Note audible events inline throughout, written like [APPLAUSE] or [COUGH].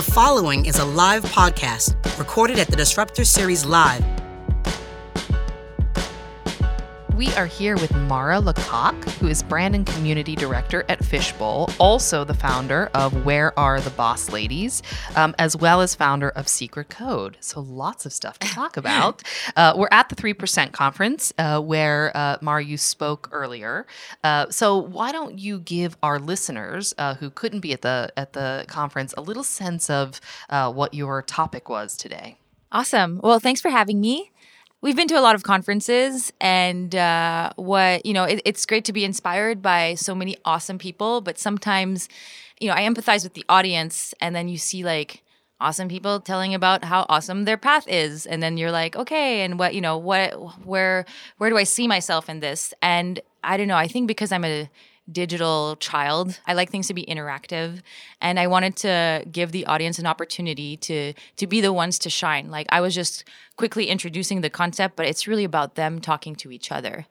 The following is a live podcast recorded at the Disruptor Series Live we are here with Mara Lecocq, who is brand and community director at Fishbowl, also the founder of Where Are the Boss Ladies, um, as well as founder of Secret Code. So lots of stuff to [LAUGHS] talk about. Uh, we're at the 3% conference uh, where, uh, Mara, you spoke earlier. Uh, so why don't you give our listeners uh, who couldn't be at the, at the conference a little sense of uh, what your topic was today? Awesome. Well, thanks for having me. We've been to a lot of conferences, and uh, what you know, it, it's great to be inspired by so many awesome people. But sometimes, you know, I empathize with the audience, and then you see like awesome people telling about how awesome their path is, and then you're like, okay, and what you know, what where where do I see myself in this? And I don't know. I think because I'm a digital child. I like things to be interactive and I wanted to give the audience an opportunity to to be the ones to shine. Like I was just quickly introducing the concept, but it's really about them talking to each other.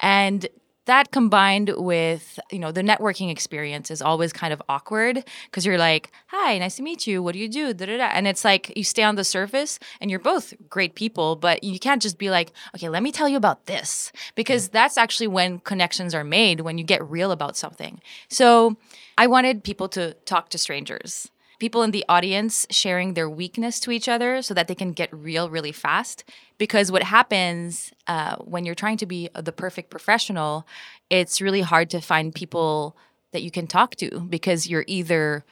And that combined with you know the networking experience is always kind of awkward because you're like hi nice to meet you. What do you do? Da, da, da. and it's like you stay on the surface and you're both great people but you can't just be like okay let me tell you about this. Because mm. that's actually when connections are made when you get real about something. So i wanted people to talk to strangers people in the audience sharing their weakness to each other so that they can get real really fast. Because what happens uh, when you're trying to be the perfect professional, it's really hard to find people that you can talk to because you're either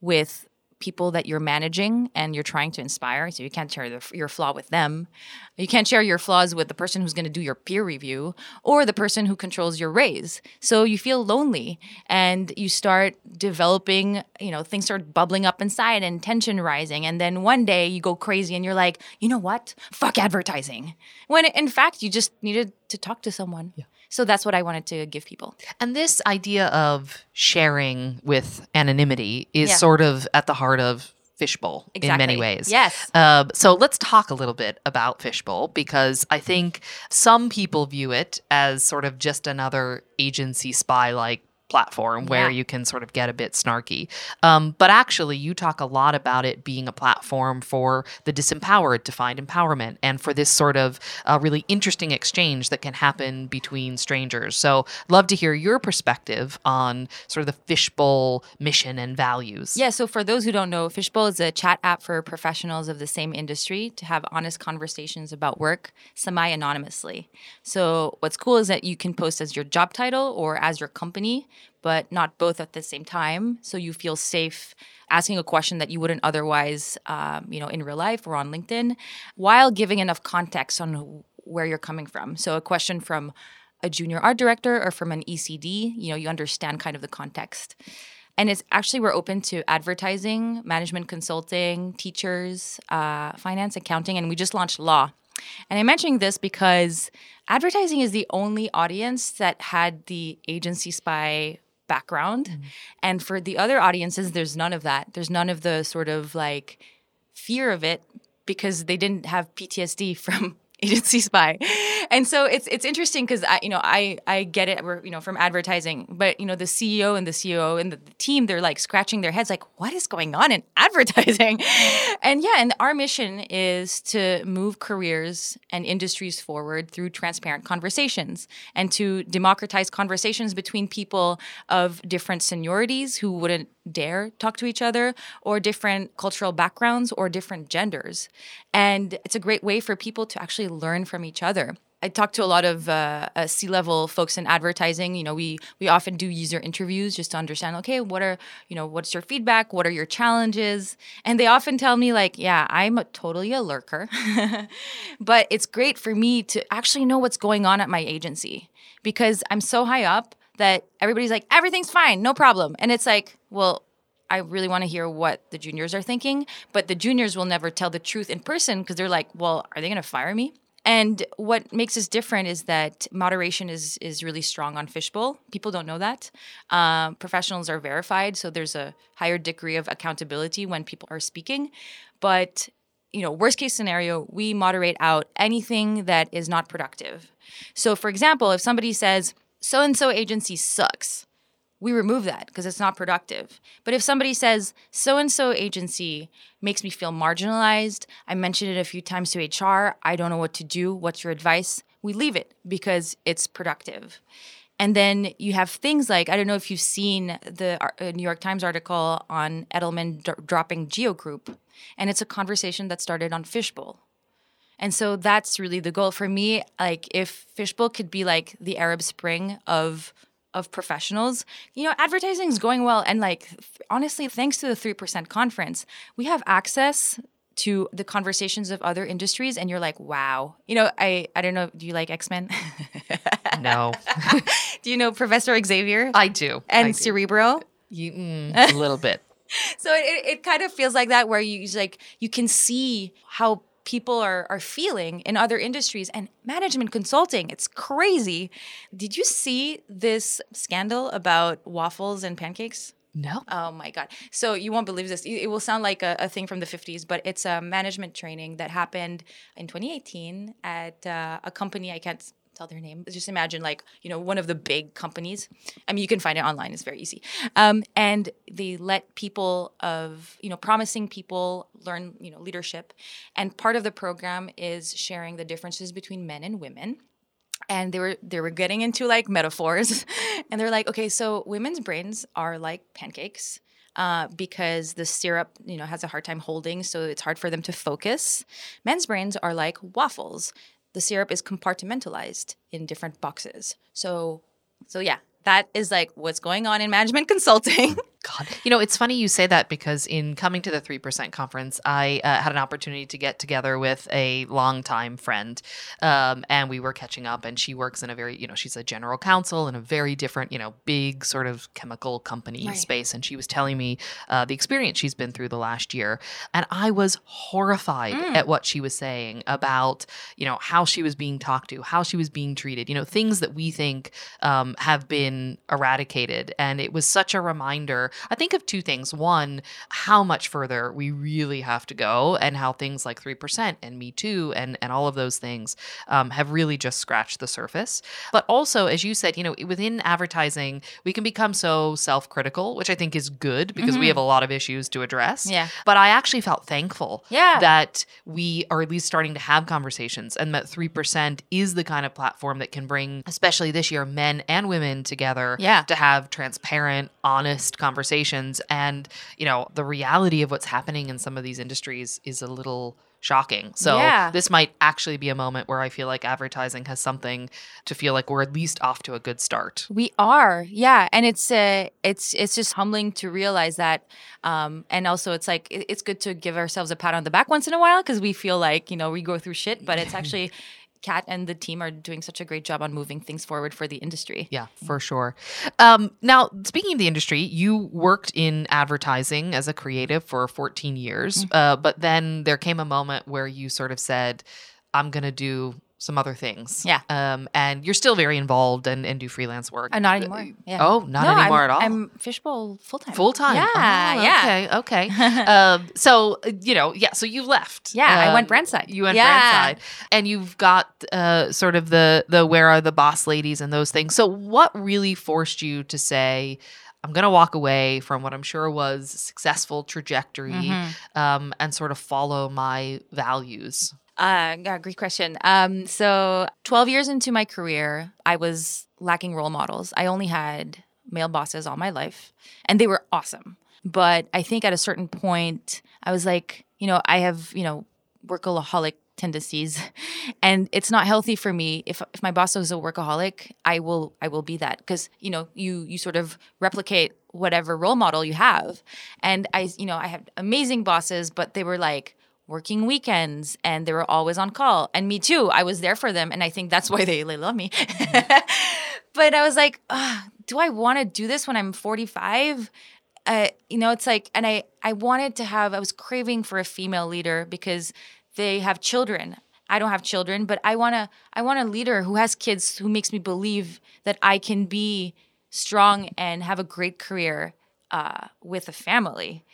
with people that you're managing and you're trying to inspire. So you can't share the, your flaw with them. You can't share your flaws with the person who's going to do your peer review or the person who controls your raise. So you feel lonely and you start developing, you know, things start bubbling up inside and tension rising. And then one day you go crazy and you're like, you know what? Fuck advertising. When in fact, you just needed to talk to someone. Yeah. So that's what I wanted to give people. And this idea of sharing with anonymity is yeah. sort of at the heart of Fishbowl exactly. in many ways. Yes. Uh, so let's talk a little bit about Fishbowl because I think some people view it as sort of just another agency spy like platform where yeah. you can sort of get a bit snarky. Um, but actually, you talk a lot about it being a platform for the disempowered to find empowerment and for this sort of uh, really interesting exchange that can happen between strangers. So, love to hear your perspective on sort of the Fishbowl mission and values. Yeah. So, for those who don't know, Fishbowl is a chat app for professionals of the same industry to have honest conversations about work semi anonymously. So, what's cool is that you can post as your job title or as your company but not both at the same time. So you feel safe asking a question that you wouldn't otherwise, um, you know, in real life or on LinkedIn, while giving enough context on where you're coming from. So a question from a junior art director or from an ECD, you know, you understand kind of the context. And it's actually we're open to advertising, management consulting, teachers, uh, finance, accounting, and we just launched law. And I'm mentioning this because advertising is the only audience that had the agency spy background. Mm-hmm. And for the other audiences, there's none of that. There's none of the sort of like fear of it because they didn't have PTSD [LAUGHS] from [LAUGHS] agency spy and so it's it's interesting because i you know i i get it you know from advertising but you know the ceo and the ceo and the, the, team they're like scratching their heads like what is going on in [LAUGHS] advertising and yeah and our mission is to move careers and industries forward through transparent conversations and to democratize conversations between people of different seniorities who wouldn't dare talk to each other or different cultural backgrounds or different genders. And it's a great way for people to actually learn from each other. I talk to a lot of uh, uh, C-level folks in advertising. You know, we we often do user interviews just to understand. Okay, what are you know, what's your feedback? What are your challenges? And they often tell me like, yeah, I'm a, totally a lurker, [LAUGHS] but it's great for me to actually know what's going on at my agency because I'm so high up that everybody's like, everything's fine, no problem. And it's like, well, I really want to hear what the juniors are thinking, but the juniors will never tell the truth in person because they're like, well, are they going to fire me? And what makes us different is that moderation is is really strong on Fishbowl. People don't know that. Um, professionals are verified, so there's a higher degree of accountability when people are speaking. But you know, worst case scenario, we moderate out anything that is not productive. So, for example, if somebody says, so and so agency sucks. We remove that because it's not productive. But if somebody says, so and so agency makes me feel marginalized, I mentioned it a few times to HR, I don't know what to do, what's your advice? We leave it because it's productive. And then you have things like I don't know if you've seen the uh, New York Times article on Edelman dropping Geo Group, and it's a conversation that started on Fishbowl. And so that's really the goal for me. Like if Fishbowl could be like the Arab Spring of of professionals, you know, advertising is going well. And like honestly, thanks to the three percent conference, we have access to the conversations of other industries and you're like wow. You know i i don't know do you like x-men? [LAUGHS] No. [LAUGHS] Do you know professor xavier? I do. And I do. cerebro? You, mm, [LAUGHS] a little bit. So it, it kind of feels like that where you like you can see how people are are feeling in other industries and management consulting it's crazy did you see this scandal about waffles and pancakes no. Oh my God. So you won't believe this. It will sound like a, a, thing from the 50s, but it's a management training that happened in 2018 at uh, a company. I can't tell their name. Just imagine, like, you know, one of the big companies. I mean, you can find it online, it's very easy. Um, and they let people of, you know, promising people learn, you know, leadership. And part of the program is sharing the differences between men and women and they were they were getting into like metaphors [LAUGHS] and they're like okay so women's brains are like pancakes uh, because the syrup you know has a hard time holding so it's hard for them to focus men's brains are like waffles the syrup is compartmentalized in different boxes. So so yeah that is like what's going on in management [LAUGHS] consulting God. You know, it's funny you say that because in coming to the 3% conference, I uh, had an opportunity to get together with a longtime friend. Um, and we were catching up, and she works in a very, you know, she's a general counsel in a very different, you know, big sort of chemical company right. space. And she was telling me uh, the experience she's been through the last year. And I was horrified mm. at what she was saying about, you know, how she was being talked to, how she was being treated, you know, things that we think um, have been eradicated. And it was such a reminder I think of two things. One, how much further we really have to go, and how things like 3% and Me Too and, and all of those things um, have really just scratched the surface. But also, as you said, you know, within advertising, we can become so self critical, which I think is good because mm-hmm. we have a lot of issues to address. Yeah. But I actually felt thankful yeah. that we are at least starting to have conversations and that 3% is the kind of platform that can bring, especially this year, men and women together yeah. to have transparent, honest conversations conversations and you know the reality of what's happening in some of these industries is a little shocking. So yeah. this might actually be a moment where I feel like advertising has something to feel like we're at least off to a good start. We are, yeah, and it's uh, it's it's just humbling to realize that, um, and also it's like it's good to give ourselves a pat on the back once in a while because we feel like you know we go through shit, but it's [LAUGHS] actually Kat and the team are doing such a great job on moving things forward for the industry. Yeah, for sure. Um, now, speaking of the industry, you worked in advertising as a creative for 14 years, mm-hmm. uh, but then there came a moment where you sort of said, I'm going to do some other things. Yeah. Um, and you're still very involved and, and do freelance work. Uh, not anymore. Yeah. Oh, not no, anymore I'm, at all. I'm fishbowl full time. Full time. Yeah. Oh, yeah. Okay. Okay. [LAUGHS] um, so you know, yeah. So you left. Yeah. Um, I went brand side. You went yeah. brand side, and you've got uh, sort of the the where are the boss ladies and those things. So what really forced you to say? I'm going to walk away from what I'm sure was successful trajectory mm-hmm. um, and sort of follow my values. Uh, yeah, great question. Um, so 12 years into my career, I was lacking role models. I only had male bosses all my life, and they were awesome. But I think at a certain point, I was like, you know, I have, you know, workaholic tendencies [LAUGHS] and it's not healthy for me if if my boss is a workaholic i will i will be that because you know you you sort of replicate whatever role model you have and i you know i had amazing bosses but they were like working weekends and they were always on call. And me too. I was there for them. And I think that's why they, they love me. [LAUGHS] but I was like, do I want to do this when I'm 45? Uh, you know, it's like, and I, I wanted to have, I was craving for a female leader because they have children. I don't have children, but I want to, I want a leader who has kids who makes me believe that I can be strong and have a great career uh, with a family.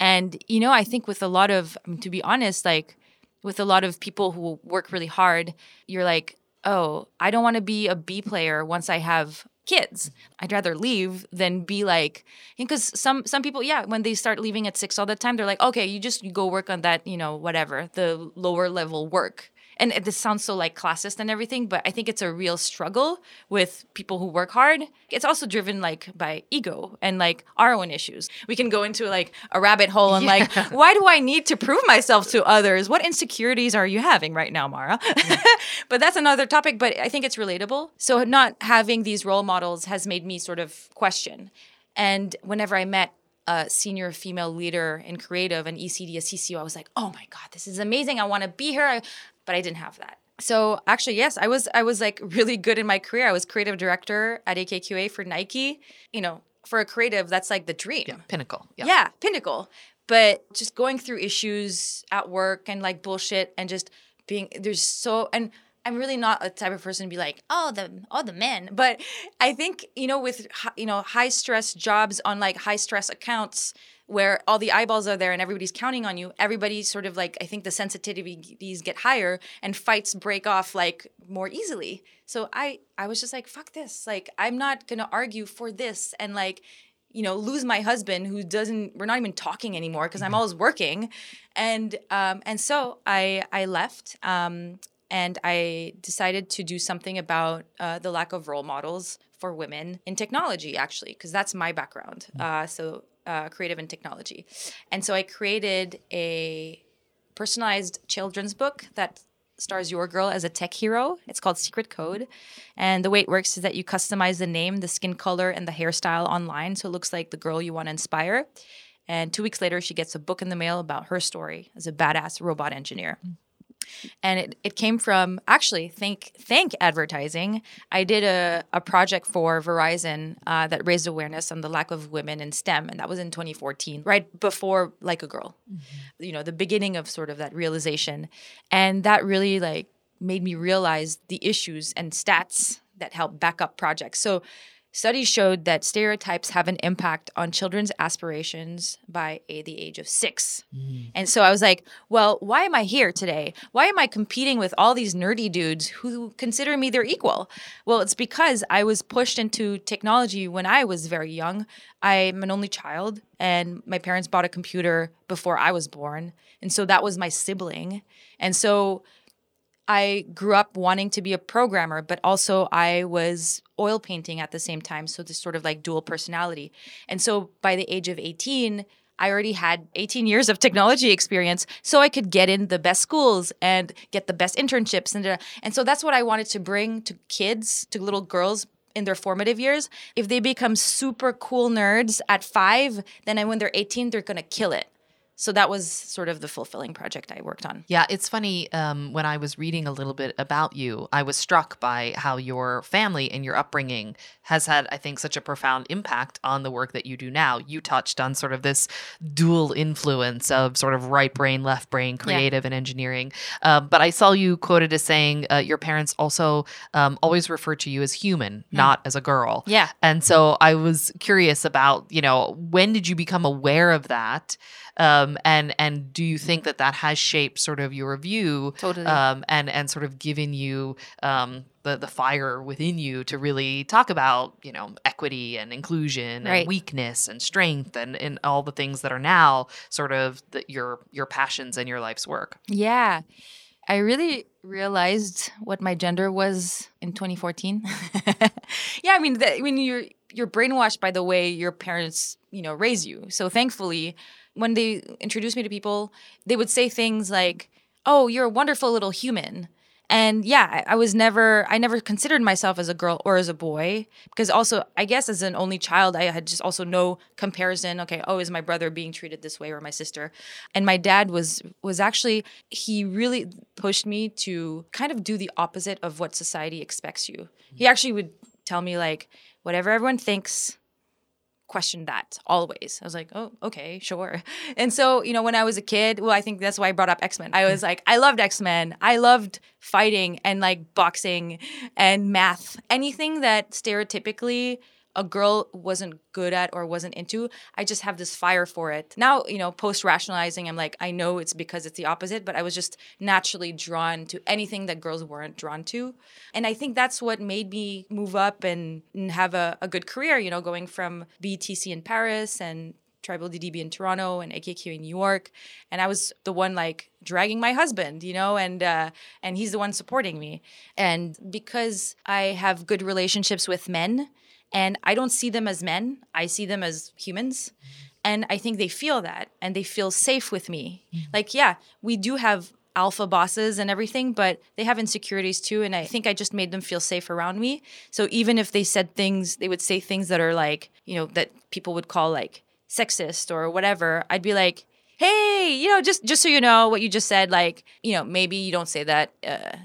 And, you know, I think with a lot of, I mean, to be honest, like with a lot of people who work really hard, you're like, oh, I don't want to be a B player once I have kids. I'd rather leave than be like because some some people yeah when they start leaving at 6 all the time they're like okay you just you go work on that you know whatever the lower level work and this sounds so like classist and everything, but I think it's a real struggle with people who work hard. It's also driven like by ego and like our own issues. We can go into like a rabbit hole and yeah. like, why do I need to prove myself to others? What insecurities are you having right now, Mara? Yeah. Mm. [LAUGHS] but that's another topic, but I think it's relatable. So not having these role models has made me sort of question. And whenever I met a senior female leader in creative and ECD, a CCO, I was like, oh my God, this is amazing. I want to be here. I, but I didn't have that. So actually, yes, I was I was like really good in my career. I was creative director at AKQA for Nike. You know, for a creative, that's like the dream. Yeah, pinnacle. Yeah. yeah, pinnacle. But just going through issues at work and like bullshit and just being there's so and I'm really not a type of person to be like, oh the oh the men. But I think you know with you know high stress jobs on like high stress accounts, where all the eyeballs are there and everybody's counting on you, everybody sort of like I think the sensitivities get higher and fights break off like more easily. So I I was just like fuck this. Like I'm not going to argue for this and like you know lose my husband who doesn't we're not even talking anymore because I'm mm-hmm. always working. And um and so I I left um and I decided to do something about uh, the lack of role models for women in technology, actually, because that's my background. Mm. Uh, so uh, creative and technology. And so I created a personalized children's book that stars your girl as a tech hero. It's called Secret Code. And the way it works is that you customize the name, the skin color, and the hairstyle online. So it looks like the girl you want to inspire. And two weeks later, she gets a book in the mail about her story as a badass robot engineer. Mm and it, it came from actually thank thank advertising. I did a, a project for verizon uh, that raised awareness on the lack of women in stem and that was in 2014 right before like a girl mm-hmm. you know the beginning of sort of that realization. And that really like made me realize the issues and stats that help back up projects. So Studies showed that stereotypes have an impact on children's aspirations by a, the age of six. Mm. And so I was like, well, why am I here today? Why am I competing with all these nerdy dudes who consider me their equal? Well, it's because I was pushed into technology when I was very young. I'm an only child, and my parents bought a computer before I was born. And so that was my sibling. And so I grew up wanting to be a programmer, but also I was oil painting at the same time. So this sort of like dual personality. And so by the age of 18, I already had 18 years of technology experience, so I could get in the best schools and get the best internships. And, and so that's what I wanted to bring to kids, to little girls in their formative years. If they become super cool nerds at five, then when they're 18, they're gonna kill it so that was sort of the fulfilling project I worked on. Yeah, it's funny. Um, when I was reading a little bit about you, I was struck by how your family and your upbringing has had, I think, such a profound impact on the work that you do now. You touched on sort of this dual influence of sort of right brain, left brain, creative, yeah. and engineering. Uh, but I saw you quoted as saying uh, your parents also um, always referred to you as human, mm. not as a girl. Yeah. And so I was curious about, you know, when did you become aware of that? Um, and and do you think that that has shaped sort of your view totally um, and and sort of given you um, the the fire within you to really talk about you know equity and inclusion right. and weakness and strength and and all the things that are now sort of the, your your passions and your life's work yeah I really realized what my gender was in 2014. [LAUGHS] yeah, I mean, the, when you're you're brainwashed by the way your parents, you know, raise you. So thankfully, when they introduced me to people, they would say things like, "Oh, you're a wonderful little human." And yeah, I, was never, I never considered myself as a girl or as a boy because also, I guess as an only child, I had just also no comparison. Okay, oh, is my brother being treated this way or my sister? And my dad was was actually he really pushed me to kind of do the opposite of what society expects you. He actually would tell me like, whatever everyone thinks, questioned that always. I was like, oh, okay, sure. [LAUGHS] And so, you know, when I was a kid, well, I think that's why I brought up X Men. I was like, I loved X Men. I loved fighting and like boxing and math. Anything that stereotypically a girl wasn't good at or wasn't into, I just have this fire for it. Now, you know, post rationalizing, I'm like, I know it's because it's the opposite, but I was just naturally drawn to anything that girls weren't drawn to. And I think that's what made me move up and, and have a, a good career, you know, going from BETC in Paris and Tribal DDB in Toronto and AKQA in New York, and I was the one like dragging my husband, you know, and uh, and he's the one supporting me. And because I have good relationships with men, and I don't see them as men, I see them as humans. And I think they feel that and they feel safe with me. Like, yeah, we do have alpha bosses and everything, but they have insecurities too. And I think I just made them feel safe around me. So even if they said things, they would say things that are like, you know, that people would call like sexist or whatever, I'd be like, hey, you know, just just so you know what you just said, like, you know, maybe you don't say that uh,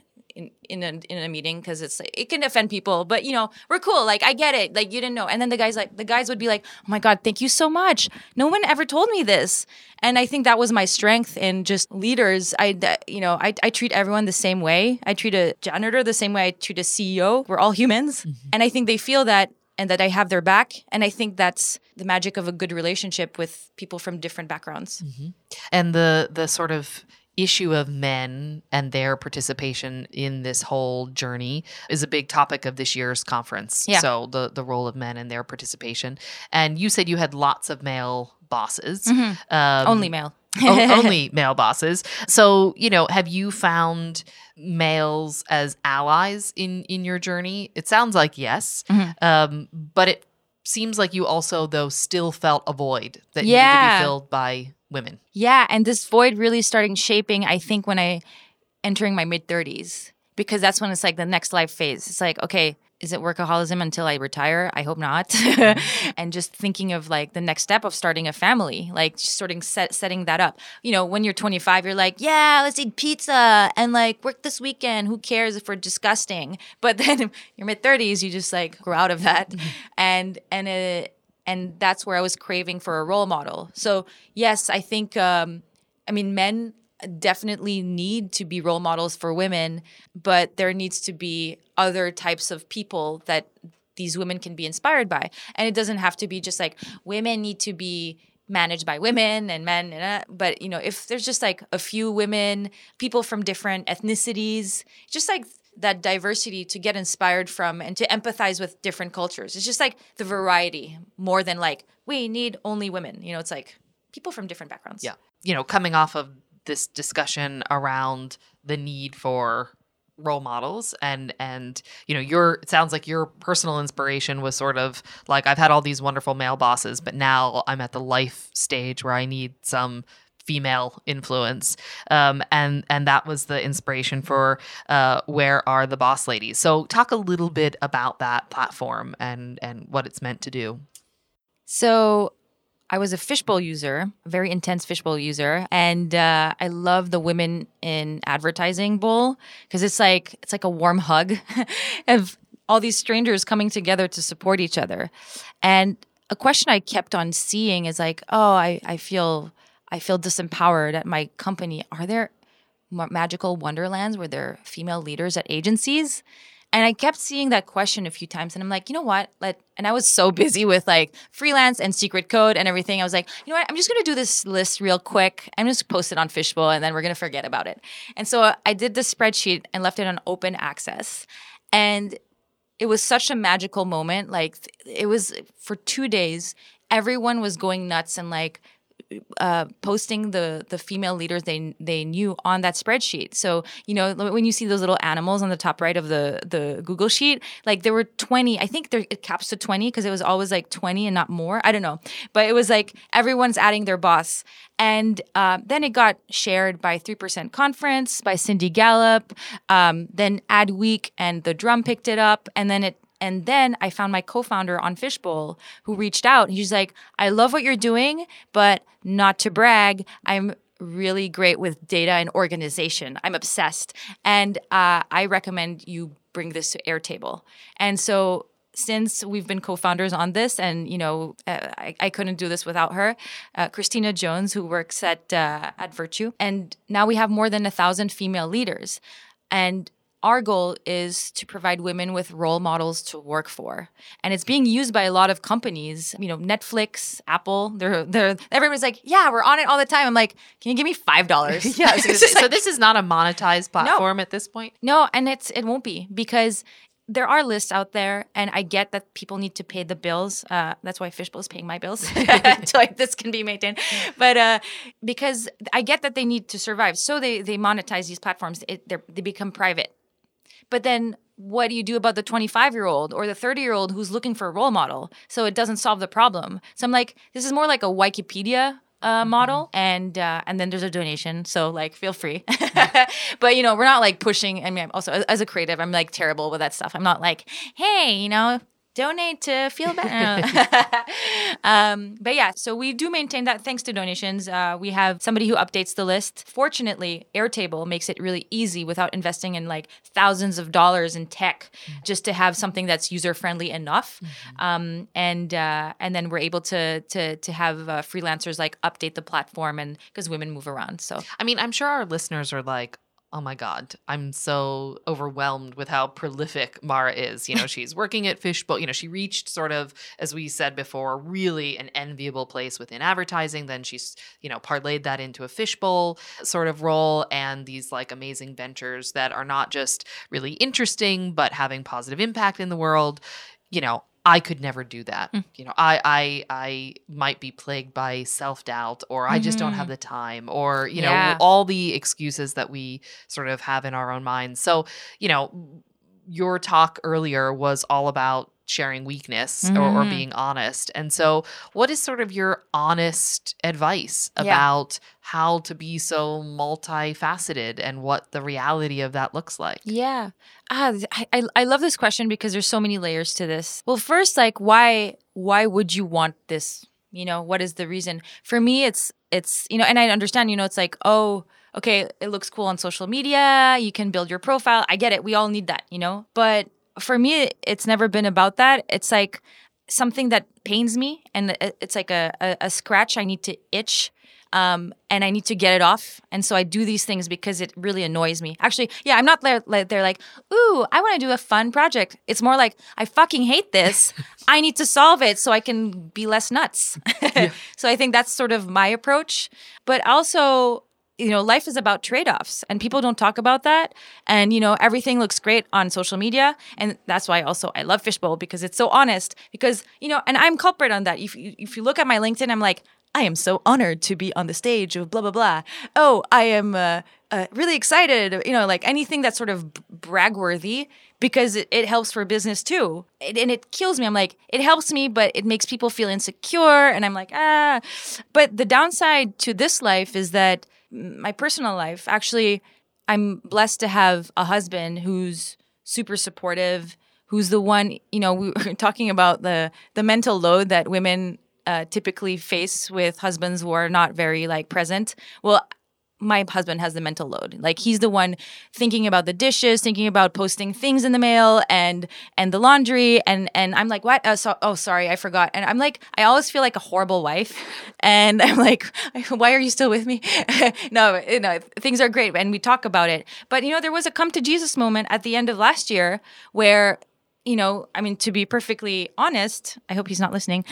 in a in a meeting because it's like it can offend people, but you know, we're cool. Like, I get it. Like, you didn't know. And then the guys like the guys would be like, oh my god, thank you so much. No one ever told me this. And I think that was my strength in just leaders. I, that- you know, I, I treat everyone the same way. I treat a janitor the same way I treat a CEO. We're all humans, mm-hmm. and I think they feel that and that I have their back. And I think that's the magic of a good relationship with people from different backgrounds. Mm-hmm. and the the sort of issue of men and their participation in this whole journey is a big topic of this year's conference. Yeah. So the the role of men and their participation. And you said you had lots of male bosses. Mm-hmm. Um, Only male. o- [LAUGHS] only male bosses. So, you know, have you found males as allies in in your journey? It sounds like yes, Mm-hmm. um, but it seems like you also though still felt a void that needed to be filled by women. Yeah, and this void really starting shaping, I think, when I entering my mid 30s, because that's when it's like the next life phase. It's like, okay, is it workaholism until I retire? I hope not. [LAUGHS] and just thinking of like the next step of starting a family, like sort of set, setting that up. You know, when you're 25, you're like, yeah, let's eat pizza and like work this weekend. Who cares if we're disgusting? [LAUGHS] But then your mid 30s, you just like grow out of that. And, and it, and that's where I was craving for a role model. So yes, I think um, I mean men definitely need to be role models for women, but there needs to be other types of people that these women can be inspired by, and it doesn't have to be just like women need to be managed by women and men and uh, but you know if there's just like a few women people from different ethnicities just like that diversity to get inspired from and to empathize with different cultures. It's just like the variety more than like we need only women. You know, it's like people from different backgrounds. Yeah. You know, coming off of this discussion around the need for role models and and you know your it sounds like your personal inspiration was sort of like I've had all these wonderful male bosses but now I'm at the life stage where I need some female influence. Um, and and that was the inspiration for uh, where are the boss ladies? So talk a little bit about that platform and and what it's meant to do. So I was a fishbowl user, a very intense fishbowl user, and uh, I love the women in advertising bowl because it's like it's like a warm hug [LAUGHS] of all these strangers coming together to support each other. And a question I kept on seeing is like, oh, I, I feel I feel disempowered at my company. Are there magical wonderlands where there are female leaders at agencies? And I kept seeing that question a few times, and I'm like, you know what? Let and I was so busy with like freelance and secret code and everything. I was like, you know what? I'm just gonna do this list real quick. I'm just post it on Fishbowl, and then we're gonna forget about it. And so I did the spreadsheet and left it on open access, and it was such a magical moment. Like it was for two days, everyone was going nuts and like uh, posting the the female leaders they they knew on that spreadsheet. So you know when you see those little animals on the top right of the the Google sheet, like there were twenty. I think there, it caps to twenty because it was always like twenty and not more. I don't know, but it was like everyone's adding their boss. And uh, then it got shared by 3% Conference, by Cindy Gallop, um, then Adweek and The Drum picked it up. And then it and then I found my co-founder on Fishbowl who reached out. He's like, "I love what you're doing, but not to brag, I'm really great with data and organization. I'm obsessed, and uh, I recommend you bring this to Airtable." And so since we've been co-founders on this and you know uh, I, I couldn't do this without her uh, christina jones who works at uh, at virtue and now we have more than a thousand female leaders and our goal is to provide women with role models to work for. And it's being used by a lot of companies you know netflix apple they're they're everybody's like yeah we're on it all the time. I'm like can you give me five dollars? [LAUGHS] Yeah [LAUGHS] so this is not a monetized platform No. at this point? No and it's it won't be because there are lists out there and i get that people need to pay the bills uh, that's why fishbowl is paying my bills [LAUGHS] so like this can be maintained. But uh, because i get that they need to survive so they they monetize these platforms it, they become private but then what do you do about the 25 year old or the 30 year old who's looking for a role model? So it doesn't solve the problem. So I'm like, this is more like a Wikipedia uh, model, and uh, and then there's a donation. So like, feel free. [LAUGHS] but you know, we're not like pushing. I mean, I'm also as a creative, I'm like terrible with that stuff. I'm not like, hey, you know. Donate to feel better. [LAUGHS] [LAUGHS] um, but yeah, so we do maintain that thanks to donations. Uh, we have somebody who updates the list. Fortunately, Airtable makes it really easy without investing in like thousands of dollars in tech just to have something that's user friendly enough. Um, and uh, and then we're able to to to have uh, freelancers like update the platform and because women move around. So I mean, I'm sure our listeners are like, oh my God, I'm so overwhelmed with how prolific Mara is. You know, [LAUGHS] she's working at Fishbowl. You know, she reached sort of, as we said before, really an enviable place within advertising. Then she's, you know, parlayed that into a Fishbowl sort of role and these like amazing ventures that are not just really interesting, but having positive impact in the world. You know, I could never do that. Mm. You know, I I I might be plagued by self-doubt or I just don't have mm. the time or, you know, all the excuses that we sort of have in our own minds. So, you know, your talk earlier was all about sharing weakness or, or Mhm. being honest. And so, what is sort of your honest advice Yeah. about how to be so multifaceted and what the reality of that looks like? Yeah. Ah, I, I I love this question because there's so many layers to this. Well, first, like why why would you want this? You know, what is the reason? For me, it's it's you know, and I understand. You know, it's like oh. Okay, it looks cool on social media. You can build your profile. I get it. We all need that, you know? But for me, it's never been about that. It's like something that pains me and it's like a, a, a scratch I need to itch um, and I need to get it off. And so I do these things because it really annoys me. Actually, yeah, I'm not there. Like, they're like, ooh, I want to do a fun project. It's more like, I fucking hate this. [LAUGHS] I need to solve it so I can be less nuts. [LAUGHS] so I think that's sort of my approach. But also, you know, life is about trade offs and people don't talk about that. And, you know, everything looks great on social media. And that's why also I love Fishbowl because it's so honest. Because, you know, and I'm culprit on that. If you, if you look at my LinkedIn, I'm like, I am so honored to be on the stage of blah, blah, blah. Oh, I am uh, uh, really excited. You know, like anything that's sort of b- bragworthy because it, it helps for business too. It, and it kills me. I'm like, it helps me, but it makes people feel insecure. And I'm like, ah. But the downside to this life is that my personal life, actually, I'm blessed to have a husband who's super supportive, who's the one, you know, we [LAUGHS] were talking about the the mental load that women uh, typically face with husbands who are not very like present. Well, my husband has the mental load. Like he's the one thinking about the dishes, thinking about posting things in the mail and and the laundry and and I'm like, what? Uh, so, oh, sorry, I forgot. And I'm like, I always feel like a horrible wife, and [LAUGHS] I'm like, [LAUGHS] why are you still with me? [LAUGHS] no, know, things are great, and we talk about it. But you know, there was a come to Jesus moment at the end of last year where you know, I mean, to be perfectly honest, I hope he's not listening.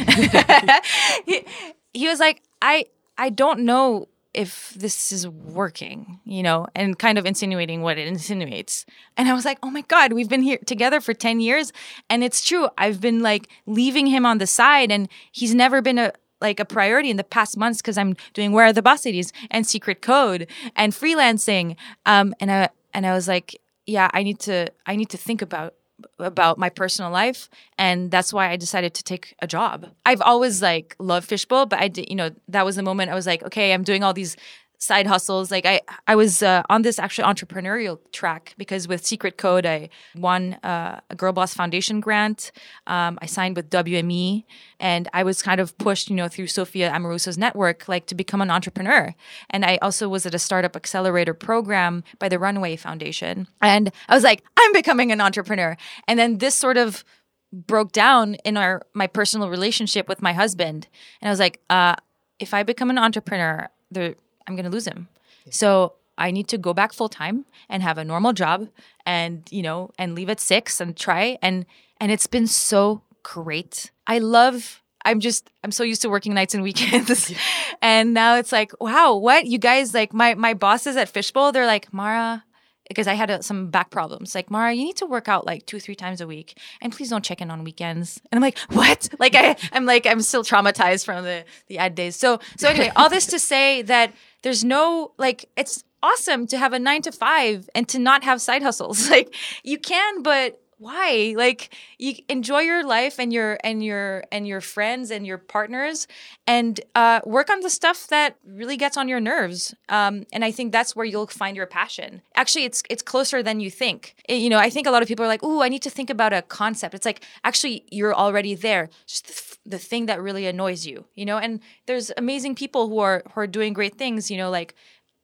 he, he was like, I I don't know if this is working, you know, and kind of insinuating what it insinuates. And I was like, oh my God, we've been here together for 10 years. And it's true. I've been like leaving him on the side and he's never been a like a priority in the past months because I'm doing Where Are the Boss Ladies and Secret Code and freelancing. Um, and I and I was like, yeah, I need to I need to think about about my personal life and that's why i decided to take a job. I've always like loved fishbowl but i did you know that was the moment i was like okay i'm doing all these side hustles like i i was uh, on this actually entrepreneurial track because with secret code i won uh, a girl boss foundation grant. Um, i signed with wme and i was kind of pushed you know through sophia amoruso's network like to become an entrepreneur. And i also was at a startup accelerator program by the runway foundation. And i was like i'm becoming an entrepreneur. And then this sort of broke down in our my personal relationship with my husband. And i was like uh if i become an entrepreneur there i'm going to lose him so I need to go back full time and have a normal job and, you know, and leave at six and try. And, and it's been so great. I love I'm just I'm so used to working nights and [LAUGHS] weekends. and now it's like, wow, what? You guys like my my bosses at Fishbowl, they're like, "Mara, because I had a, some back problems. Like, Mara, you need to work out like two, three times a week, and please don't check in on weekends. And I'm like, what? [LAUGHS] Like, I, I'm like, I'm still traumatized from the the ad days. So, so anyway, all this to say that there's no like, it's awesome to have a nine to five and to not have side hustles. [LAUGHS] Like, you can, but why? Like you enjoy your life and your and your and your friends and your partners and uh, work on the stuff that really gets on your nerves um, and i think that's where you'll find your passion. Actually it's it's closer than you think. It, you know i think a lot of people are like oh i need to think about a concept. It's like actually you're already there. Just the, the thing that really annoys you you know? And there's amazing people who are who are doing great things you know like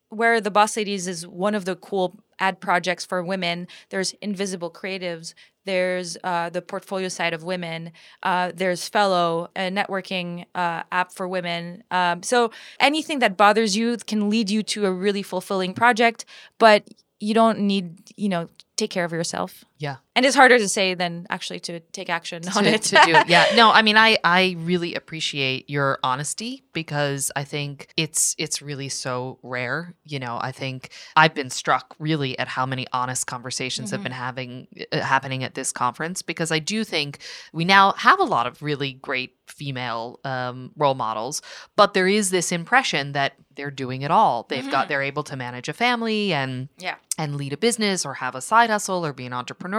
where the boss ladies is one of the cool ad projects for women. There's invisible creatives. There's uh, the portfolio side of women. Uh, there's fellow a networking uh, app for women. Um, so anything that bothers you can lead you to a really fulfilling project but you don't need you know take care of yourself Yeah. and it's harder to say than actually to take action on to, it to do it. Yeah. No, I mean I I really appreciate your honesty because I think it's it's really so rare, you know. I think I've been struck really at how many honest conversations have been having uh, happening at this conference because I do think we now have a lot of really great female um, role models, but there is this impression that they're doing it all. They've got they're able to manage a family and yeah and lead a business or have a side hustle or be an entrepreneur.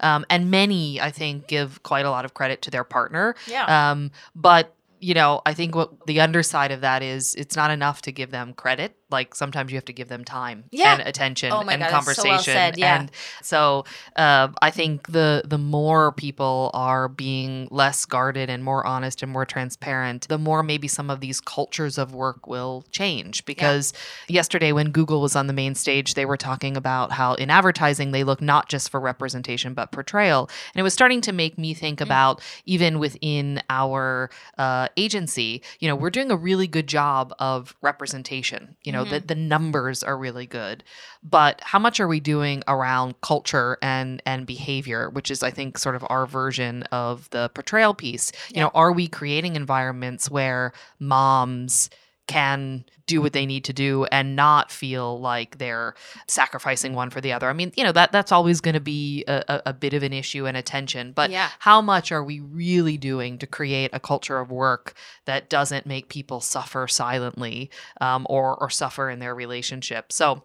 Um, and many, I think, give quite a lot of credit to their partner. Yeah. Um, but you know, I think what the underside of that is it's not enough to give them credit. Like sometimes you have to give them time Yeah. and attention Oh and God, that's so conversation. well yeah. And so uh, I think the the more people are being less guarded and more honest and more transparent, the more maybe some of these cultures of work will change. Because yesterday when Google was on the main stage, they were talking about how in advertising they look not just for representation but portrayal, and it was starting to make me think about even within our uh, agency, you know, we're doing a really good job of representation. You know, the mm-hmm. the numbers are really good, but how much are we doing around culture and and behavior, which is I think sort of our version of the portrayal piece. You know, are we creating environments where moms can do what they need to do and not feel like they're sacrificing one for the other. I mean, you know, that that's always going to be a, a, bit of an issue and a tension. But Yeah. how much are we really doing to create a culture of work that doesn't make people suffer silently um, or or suffer in their relationship? So,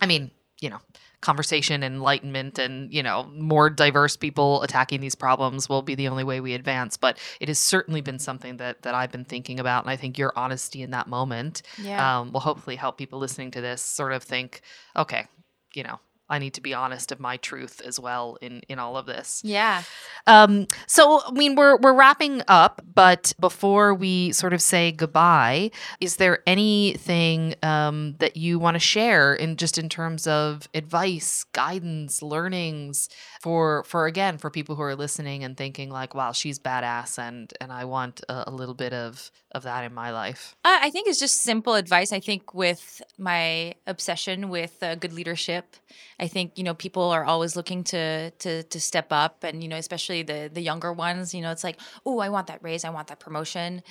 I mean, you know, conversation, enlightenment, and you know, more diverse people attacking these problems will be the only way we advance. But it has certainly been something that that I've been thinking about, and I think your honesty in that moment Yeah. um, will hopefully help people listening to this sort of think, okay, you know. I need to be honest of my truth as well in in all of this. yeah Um, so I mean we're we're wrapping up, but before we sort of say goodbye, is there anything um, that you want to share in just in terms of advice, guidance, learnings for for again for people who are listening and thinking like, wow, she's badass, and and I want a, a little bit of of that in my life. Uh, I think it's just simple advice. I think with my obsession with uh, good leadership, I think you know people are always looking to to to step up, and you know especially the the younger ones. You know, it's like, oh, I want that raise, I want that promotion.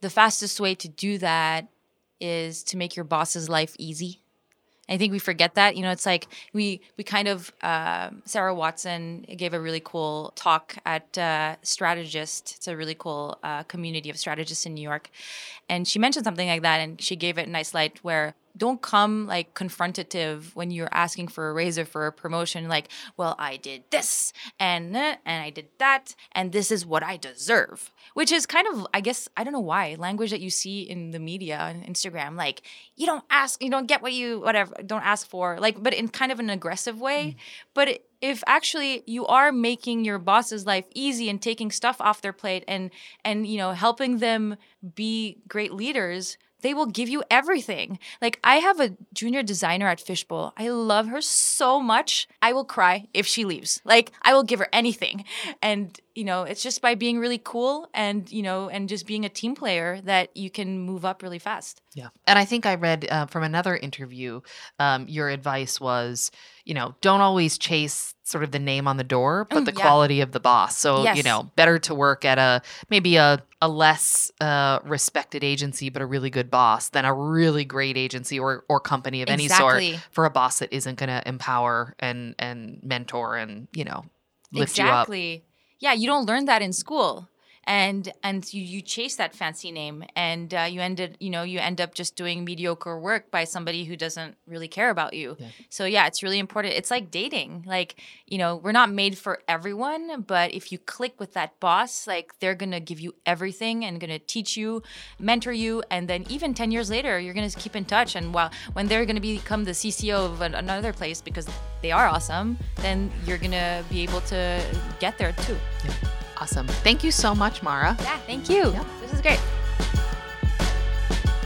The fastest way to do that is to make your boss's life easy. I think we forget that. You know, it's like we we kind of uh, Sarah Watson gave a really cool talk at uh, Strategist. It's a really cool uh, community of strategists in New York, and she mentioned something like that, and she gave it a nice light where don't come like confrontative when you're asking for a raise or for a promotion like well i did this and uh, and i did that and this is what i deserve which is kind of i guess i don't know why language that you see in the media on instagram like you don't ask you don't get what you whatever don't ask for like but in kind of an aggressive way. But it, if actually you are making your boss's life easy and taking stuff off their plate and and you know helping them be great leaders they will give you everything. Like I have a junior designer at Fishbowl. I love her so much. I will cry if she leaves. Like I will give her anything. And you know, it's just by being really cool and, you know, and just being a team player that you can move up really fast. Yeah. And I think I read uh, from another interview, um, your advice was, you know, don't always chase sort of the name on the door, but Mm, the yeah. quality of the boss. So, you know, better to work at a maybe a, a less uh, respected agency, but a really good boss than a really great agency or, or company of any sort for a boss that isn't going to empower and, and mentor and, you know, lift you up. exactly. Yeah, you don't learn that in school. And and you, you chase that fancy name and uh, you ended you know you end up just doing mediocre work by somebody who doesn't really care about you. So yeah, it's really important. It's like dating. Like you know we're not made for everyone, but if you click with that boss, like they're gonna give you everything and gonna teach you, mentor you, and then even ten years later you're gonna keep in touch. And while when they're gonna become the CCO of an, another place because they are awesome, then you're gonna be able to get there too. Awesome. Thank you so much, Mara. Yeah, thank you. This is great.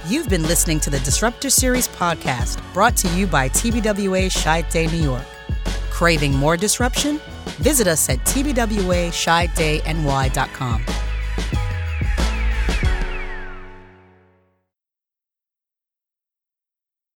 You've been listening to the Disruptor Series podcast brought to you by TBWA Chiat Day New York. Craving more disruption? Visit us at tbwachiatdayny.com.